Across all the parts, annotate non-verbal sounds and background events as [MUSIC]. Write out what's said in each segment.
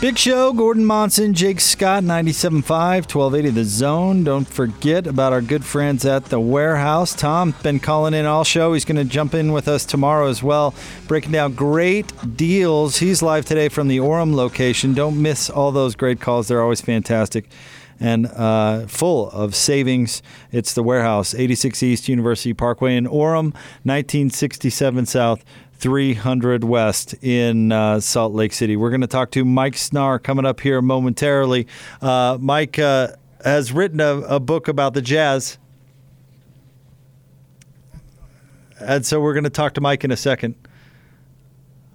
Big Show, Gordon Monson, Jake Scott, 97.5, 1280 The Zone. Don't forget about our good friends at The Warehouse. Tom has been calling in all show. He's going to jump in with us tomorrow as well, breaking down great deals. He's live today from the Orem location. Don't miss all those great calls. They're always fantastic and uh, full of savings. It's the warehouse, 86 East University Parkway in Orem, 1967 South. 300 West in uh, Salt Lake City. We're going to talk to Mike Snarr coming up here momentarily. Uh, Mike uh, has written a, a book about the Jazz. And so we're going to talk to Mike in a second.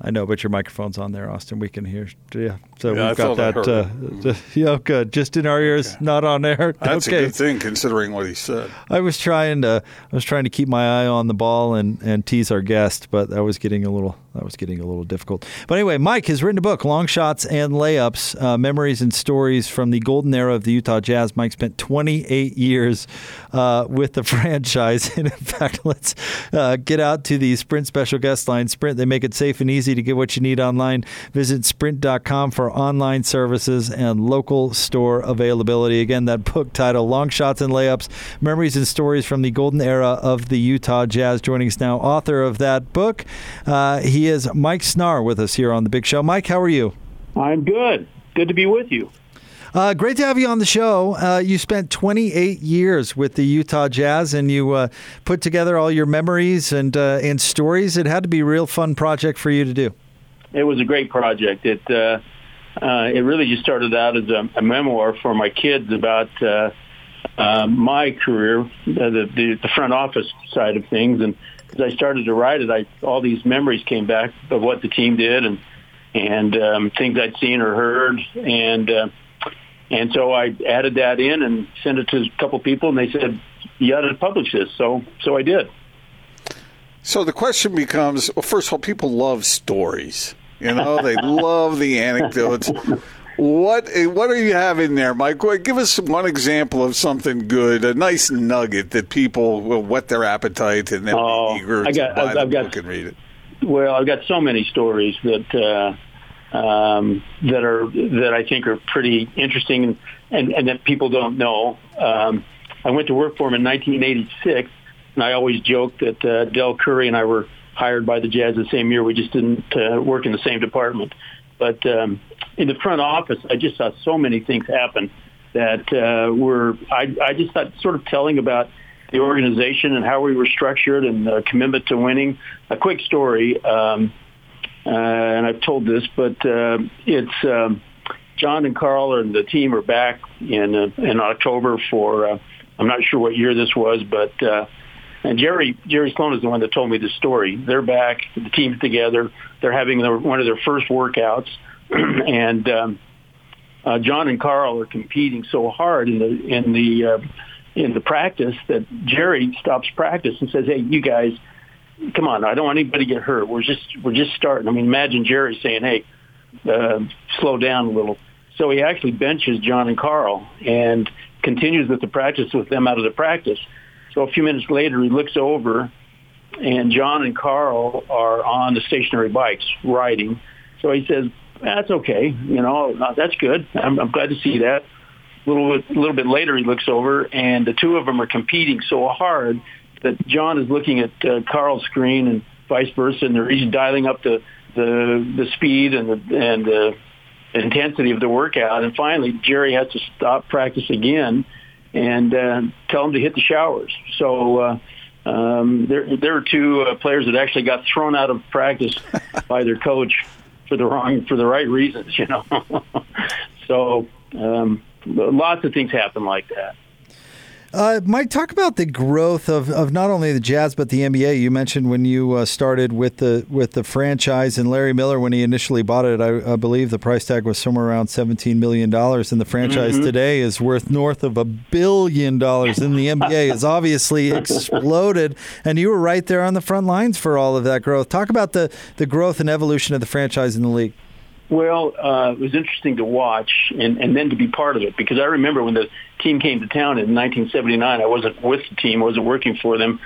I know, but your microphone's on there, Austin. We can hear. Yeah, so Yeah, we've got I that. Uh, yeah, good. Just in our ears, not on air. That's okay. a good thing considering what he said. I was trying to I was trying to keep my eye on the ball and, and tease our guest, but that was getting a little that was getting a little difficult. But anyway, Mike has written a book, Long Shots and Layups: uh, Memories and Stories from the Golden Era of the Utah Jazz. Mike spent 28 years uh, with the [LAUGHS] franchise, and in fact, let's uh, get out to the Sprint special guest line. Sprint, they make it safe and easy to get what you need online. Visit Sprint.com for online services and local store availability. Again, that book title, Long Shots and Layups Memories and Stories from the Golden Era of the Utah Jazz. Joining us now, author of that book. Uh, he is Mike Snarr with us here on The Big Show. Mike, how are you? I'm good. Good to be with you. Uh, great to have you on the show. Uh, you spent 28 years with the Utah Jazz, and you uh, put together all your memories and uh, and stories. It had to be a real fun project for you to do. It was a great project. It uh, uh, it really just started out as a, a memoir for my kids about uh, uh, my career, uh, the, the the front office side of things, and as I started to write it, I all these memories came back of what the team did and and um, things I'd seen or heard, and uh, and so I added that in and sent it to a couple people, and they said you ought to publish this. So so I did. So the question becomes: Well, first of all, people love stories. You know, they love the anecdotes. What what do you have in there, Mike? Give us one example of something good, a nice nugget that people will whet their appetite and they'll Oh, be eager I to got- buy I've- the I've got- book and read it. Well, I've got so many stories that uh, um, that are that I think are pretty interesting and, and, and that people don't know. Um, I went to work for him in 1986, and I always joke that uh, Dell Curry and I were hired by the Jazz the same year. We just didn't uh, work in the same department. But um, in the front office, I just saw so many things happen that uh, were I, I just thought sort of telling about the organization and how we were structured and the commitment to winning. A quick story, um, uh, and I've told this, but uh, it's um, John and Carl and the team are back in uh, in October for uh, I'm not sure what year this was, but uh, and Jerry Jerry Sloan is the one that told me this story. They're back, the team's together. They're having their, one of their first workouts, [CLEARS THROAT] and um, uh, John and Carl are competing so hard in the in the uh, in the practice that Jerry stops practice and says, "Hey, you guys, come on! I don't want anybody to get hurt. We're just we're just starting." I mean, imagine Jerry saying, "Hey, uh, slow down a little." So he actually benches John and Carl and continues with the practice with them out of the practice. So a few minutes later, he looks over, and John and Carl are on the stationary bikes riding. So he says, "That's okay. You know, uh, that's good. I'm, I'm glad to see that." A little bit, a little bit later, he looks over, and the two of them are competing so hard that John is looking at uh, Carl's screen and vice versa, and they're each dialing up the the, the speed and the and the intensity of the workout. And finally, Jerry has to stop practice again and uh, tell them to hit the showers. So. Uh, um, there, there were two uh, players that actually got thrown out of practice [LAUGHS] by their coach for the wrong, for the right reasons, [LAUGHS] you know. so um, lots of things happen like that. Uh, Mike, talk about the growth of, of not only the Jazz but the NBA. You mentioned when you uh, started with the with the franchise and Larry Miller when he initially bought it. I, I believe the price tag was somewhere around seventeen million dollars, and the franchise mm-hmm. today is worth north of a billion dollars. And the NBA has obviously [LAUGHS] exploded. And you were right there on the front lines for all of that growth. Talk about the the growth and evolution of the franchise in the league. Well, uh, it was interesting to watch and, and then to be part of it because I remember when the team came to town in 1979. I wasn't with the team, I wasn't working for them,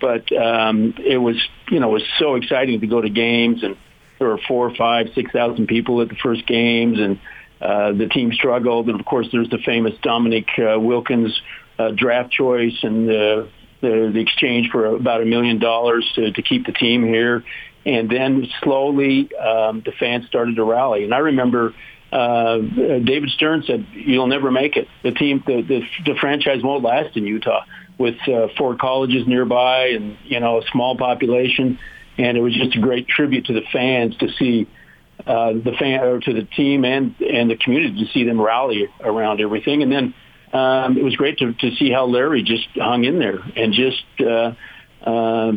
but um, it was you know it was so exciting to go to games and there were four, five, six thousand people at the first games and uh, the team struggled and of course there's the famous Dominique uh, Wilkins uh, draft choice and the, the the exchange for about a million dollars to keep the team here and then slowly um, the fans started to rally. And I remember uh, David Stern said, "You'll never make it. The team, the the, the franchise won't last in Utah with uh, four colleges nearby and you know a small population." And it was just a great tribute to the fans to see uh, the fan or to the team and and the community to see them rally around everything. And then um, it was great to to see how Larry just hung in there and just. Uh, uh,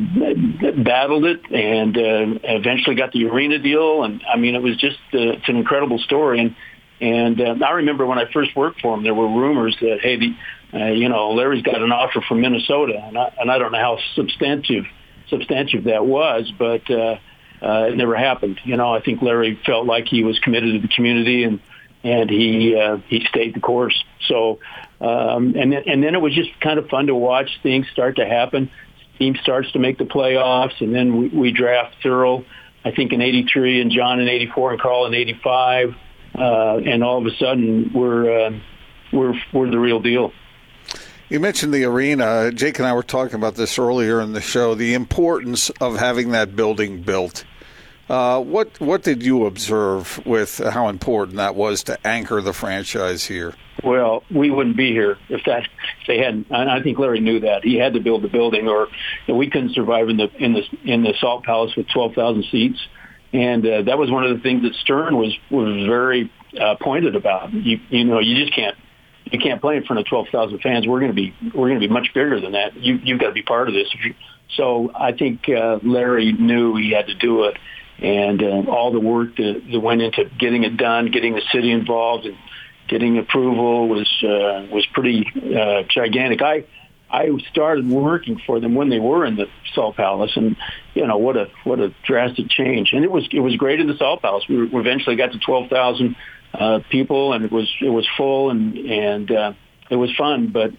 battled it and uh, eventually got the arena deal. And I mean, it was just uh, it's an incredible story. And and uh, I remember when I first worked for him, there were rumors that hey, the uh, you know Larry's got an offer from Minnesota, and I, and I don't know how substantive substantive that was, but uh, uh, it never happened. You know, I think Larry felt like he was committed to the community and and he uh, he stayed the course. So um, and then, and then it was just kind of fun to watch things start to happen team starts to make the playoffs, and then we, we draft Thurl, I think in '83, and John in '84, and Carl in '85, uh, and all of a sudden we're uh, we're we're the real deal. You mentioned the arena. Jake and I were talking about this earlier in the show. The importance of having that building built. Uh, what what did you observe with how important that was to anchor the franchise here? Well, we wouldn't be here if that if they hadn't. I think Larry knew that he had to build the building, or we couldn't survive in the in the in the Salt Palace with twelve thousand seats. And uh, that was one of the things that Stern was was very uh, pointed about. You you know you just can't you can't play in front of twelve thousand fans. We're going to be we're going to be much bigger than that. You you've got to be part of this. So I think uh, Larry knew he had to do it, and uh, all the work that, that went into getting it done, getting the city involved, and getting approval was uh, was pretty uh, gigantic. I I started working for them when they were in the Salt Palace, and you know what a what a drastic change. And it was it was great in the Salt Palace. We, we eventually got to twelve thousand uh, people, and it was it was full, and and uh, it was fun, but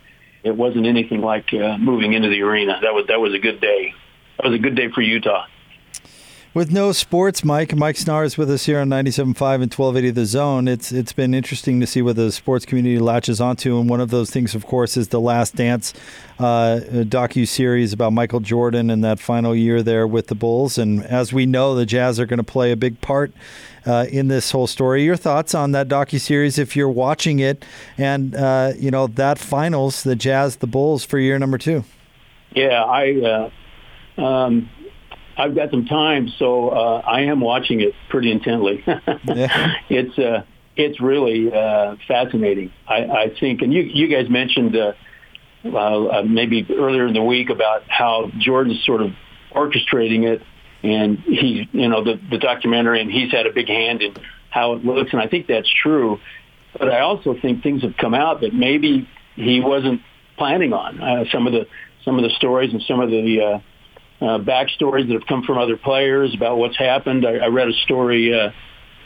it wasn't anything like uh, moving into the arena. That was that was a good day. That was a good day for Utah. With no sports, Mike, Mike Snarr is with us here on 97.5 and 1280 The Zone. It's It's been interesting to see what the sports community latches onto. And one of those things, of course, is the Last Dance uh, docu-series about Michael Jordan and that final year there with the Bulls. And as we know, the Jazz are going to play a big part uh, in this whole story. Your thoughts on that docu-series if you're watching it and, uh, you know, that finals, the Jazz, the Bulls for year number two? Yeah, I... Uh, um, I've got some time, so uh, I am watching it pretty intently. [LAUGHS] yeah. It's uh, it's really uh, fascinating. I, I think, and you you guys mentioned uh, uh, maybe earlier in the week about how Jordan's sort of orchestrating it, and he, you know, the the documentary, and he's had a big hand in how it looks, and I think that's true. But I also think things have come out that maybe he wasn't planning on. Uh, some of the some of the stories and some of the uh, uh, backstories that have come from other players about what's happened. I, I read a story uh,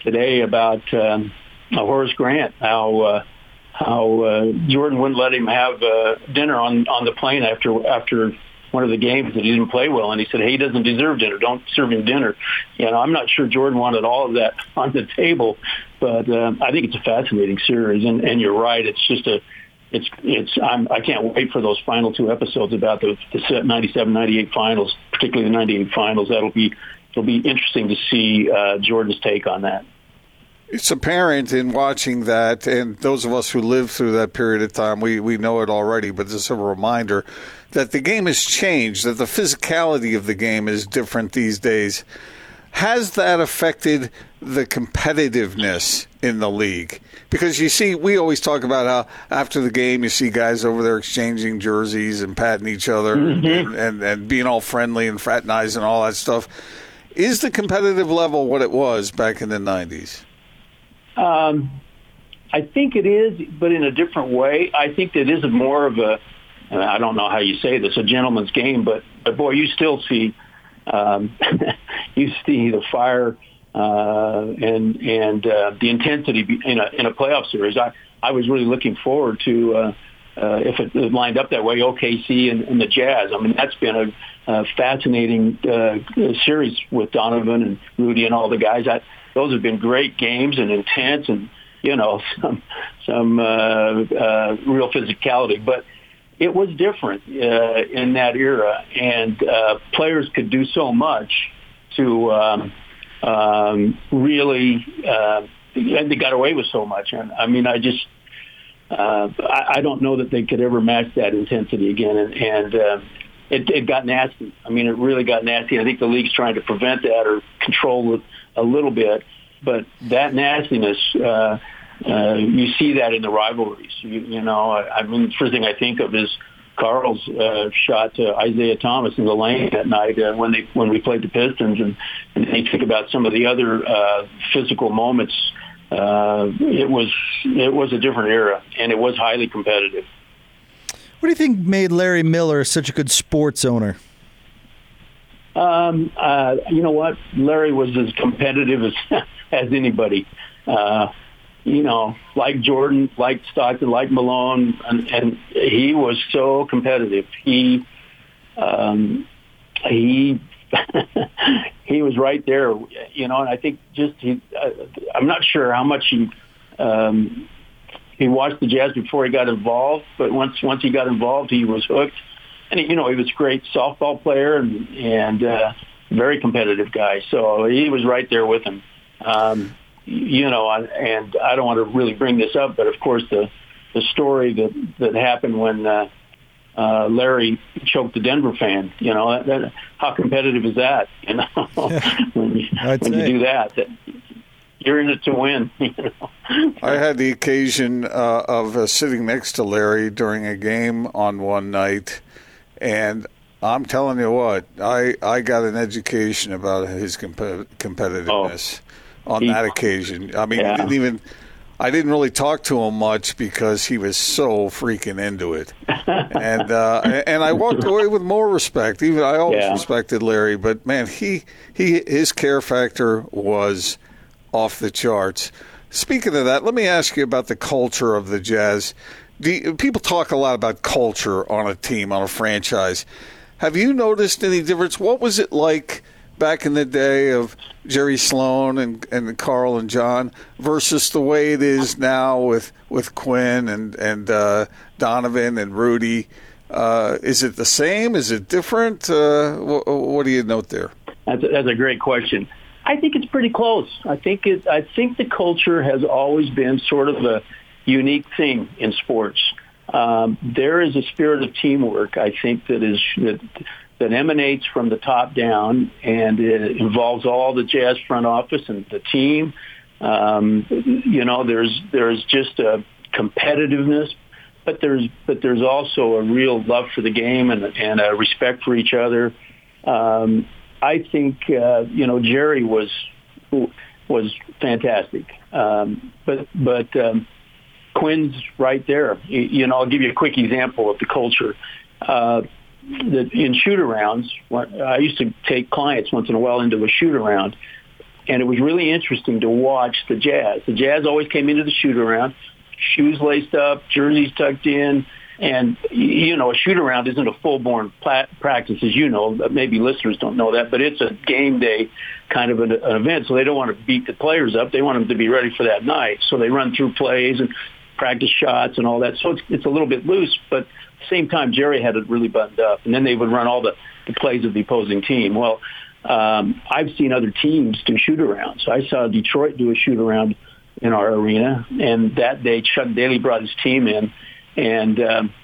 today about um, Horace Grant, how uh, how uh, Jordan wouldn't let him have uh, dinner on on the plane after after one of the games that he didn't play well, and he said, "Hey, he doesn't deserve dinner. Don't serve him dinner." You know, I'm not sure Jordan wanted all of that [LAUGHS] on the table, but uh, I think it's a fascinating series, and and you're right. It's just a it's it's I'm, I can't wait for those final two episodes about the the 97 98 finals, particularly the 98 finals. That'll be it'll be interesting to see uh, Jordan's take on that. It's apparent in watching that, and those of us who lived through that period of time, we, we know it already, but just a reminder that the game has changed, that the physicality of the game is different these days. Has that affected the competitiveness in the league? Because you see, we always talk about how after the game you see guys over there exchanging jerseys and patting each other Mm-hmm. and, and, and being all friendly and fraternizing and all that stuff. Is the competitive level what it was back in the 90s? Um, I think it is, but in a different way. I think that is more of a, and I don't know how you say this, a gentleman's game, but, but boy, you still see, um, [LAUGHS] you see the fire uh, and and uh, the intensity in a in a playoff series. I I was really looking forward to. Uh, uh, if it lined up that way, OKC and, and the Jazz. I mean, that's been a, a fascinating uh, series with Donovan and Rudy and all the guys. I, those have been great games and intense and you know [LAUGHS] some some uh, uh, real physicality. But it was different uh, in that era, and uh, players could do so much to um, um, really. Uh, and they got away with so much. And I mean, I just uh, I, I don't know that they could ever match that intensity again. And, and uh, it, it got nasty. I mean, it really got nasty. I think the league's trying to prevent that or control it a little bit. But that nastiness, uh, uh, you see that in the rivalries. You, you know, I, I mean, the first thing I think of is Carl's uh, shot to Isiah Thomas in the lane that night uh, when they when we played the Pistons, and and then you think about some of the other uh, physical moments. Uh, it was it was a different era, and it was highly competitive. What do you think made Larry Miller such a good sports owner? Um, uh, you know what? Larry was as competitive as [LAUGHS] as anybody. Uh, you know, like Jordan, like Stockton, like Malone, and, and he was so competitive. He um, he [LAUGHS] he was right there. You know, and I think just he. Uh, I'm not sure how much he. Um, he watched the Jazz before he got involved, but once once he got involved, he was hooked. And you know, he was a great softball player and and uh, very competitive guy. So he was right there with him. Um, you know, I- and I don't want to really bring this up, but of course the the story that that happened when uh, uh, Larry choked the Denver fan. You know, that, that, how competitive is that? [LAUGHS] You know, [LAUGHS] when, you, when you do that, that, you're in it to win. [LAUGHS] You know. I had the occasion uh, of uh, sitting next to Larry during a game on one night, and I'm telling you what, I, I got an education about his comp- competitiveness on He- that occasion. I mean, Yeah. didn't even. I didn't really talk to him much because he was so freaking into it, and uh, and I walked away with more respect. Even I always Yeah. respected Larry, but man, he he his care factor was off the charts. Speaking of that, let me ask you about the culture of the Jazz. You, people talk a lot about culture on a team, on a franchise. Have you noticed any difference? What was it like back in the day of Jerry Sloan and, and Carl and John versus the way it is now with, with Quinn and, and uh, Donovan and Rudy? Uh, is it the same? Is it different? Uh, what, what do you note there? That's a, that's a great question. I think it's pretty close. I think it. I think the culture has always been sort of a unique thing in sports. Um, there is a spirit of teamwork. I think that is that, that emanates from the top down, and it involves all the Jazz front office and the team. Um, you know, there's there's just a competitiveness, but there's but there's also a real love for the game and and a respect for each other. Um, I think uh, you know Jerry was was fantastic, um, but but um, Quinn's right there. You, you know, I'll give you a quick example of the culture. Uh, that in shoot arounds, I used to take clients once in a while into a shoot around, and it was really interesting to watch the Jazz. The Jazz always came into the shoot around, shoes laced up, jerseys tucked in, and you know a shoot around isn't a full born practice, as you know. Maybe listeners don't know that, but it's a game day kind of an, an event. So they don't want to beat the players up; they want them to be ready for that night. So they run through plays and practice shots and all that. So it's, it's a little bit loose, but same time, Jerry had it really buttoned up, and then they would run all the, the plays of the opposing team. Well, um, I've seen other teams do shoot arounds. I saw Detroit do a shoot around in our arena, and that day Chuck Daly brought his team in, and um,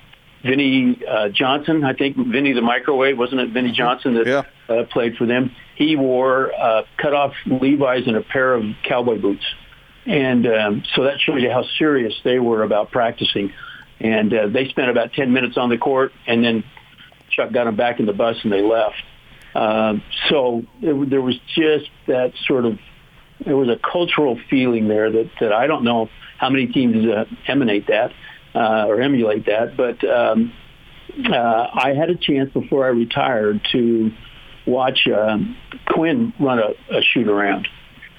Vinnie uh, Johnson, I think Vinnie the microwave, wasn't it Vinnie Johnson that Yeah. uh, played for them? he wore uh, cut off Levi's and a pair of cowboy boots. And um, so that shows you how serious they were about practicing. And uh, they spent about 10 minutes on the court, and then Chuck got them back in the bus and they left. Um, so it, there was just that sort of, there was a cultural feeling there that, that I don't know how many teams uh, emanate that uh, or emulate that, but um, uh, I had a chance before I retired to watch um, Quinn run a, a shoot around,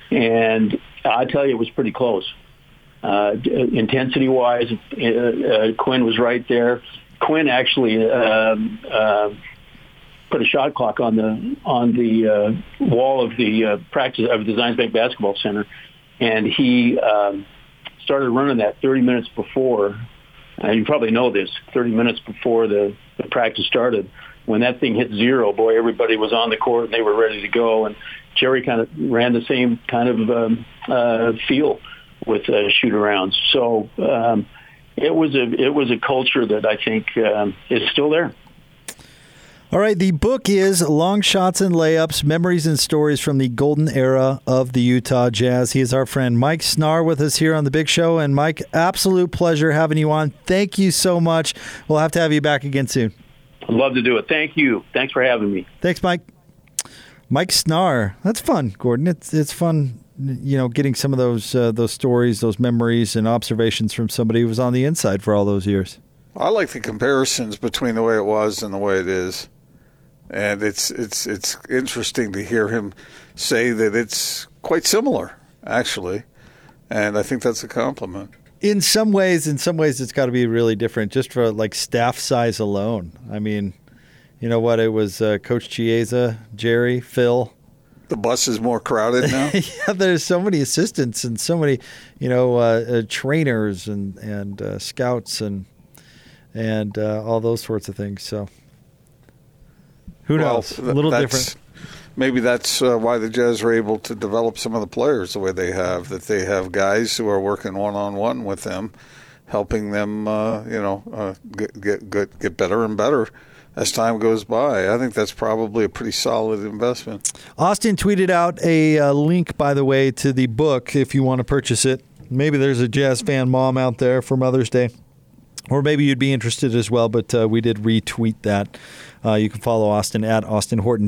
and I tell you, it was pretty close. Uh, intensity wise, uh, uh, Quinn was right there. Quinn actually uh, uh, put a shot clock on the on the uh, wall of the uh, practice of the Zions Bank Basketball Center, and he um, started running that 30 minutes before. Uh, you probably know this. 30 minutes before the, the practice started, when that thing hit zero, boy, everybody was on the court and they were ready to go. And Jerry kind of ran the same kind of um, uh, feel with uh, shoot arounds. So um, it was a it was a culture that I think um, is still there. All right, the book is Long Shots and Layups Memories and Stories from the Golden Era of the Utah Jazz. He is our friend Mike Snarr with us here on The Big Show. And Mike, absolute pleasure having you on. Thank you so much. We'll have to have you back again soon. I'd love to do it. Thank you. Thanks for having me. Thanks, Mike. Mike Snarr. That's fun, Gordon. It's it's fun, you know, getting some of those uh, those stories, those memories, and observations from somebody who was on the inside for all those years. I like the comparisons between the way it was and the way it is and it's it's it's interesting to hear him say that it's quite similar, actually, and I think that's a compliment. In some ways, in some ways, it's got to be really different, just for like staff size alone. I mean, you know what? It was uh, Coach Chiesa, Jerry, Phil. The bus is more crowded now. [LAUGHS] yeah, there's so many assistants and so many, you know, uh, uh, trainers and and uh, scouts and and uh, all those sorts of things. So who well, knows? A little different. Maybe that's uh, why the Jazz are able to develop some of the players the way they have. That they have guys who are working one on one with them, helping them, uh, you know, uh, get, get get get better and better as time goes by. I think that's probably a pretty solid investment. Austin tweeted out a uh, link, by the way, to the book if you want to purchase it. Maybe there's a Jazz fan mom out there for Mother's Day or maybe you'd be interested as well, but uh, we did retweet that. Uh, you can follow Austin at Austin Horton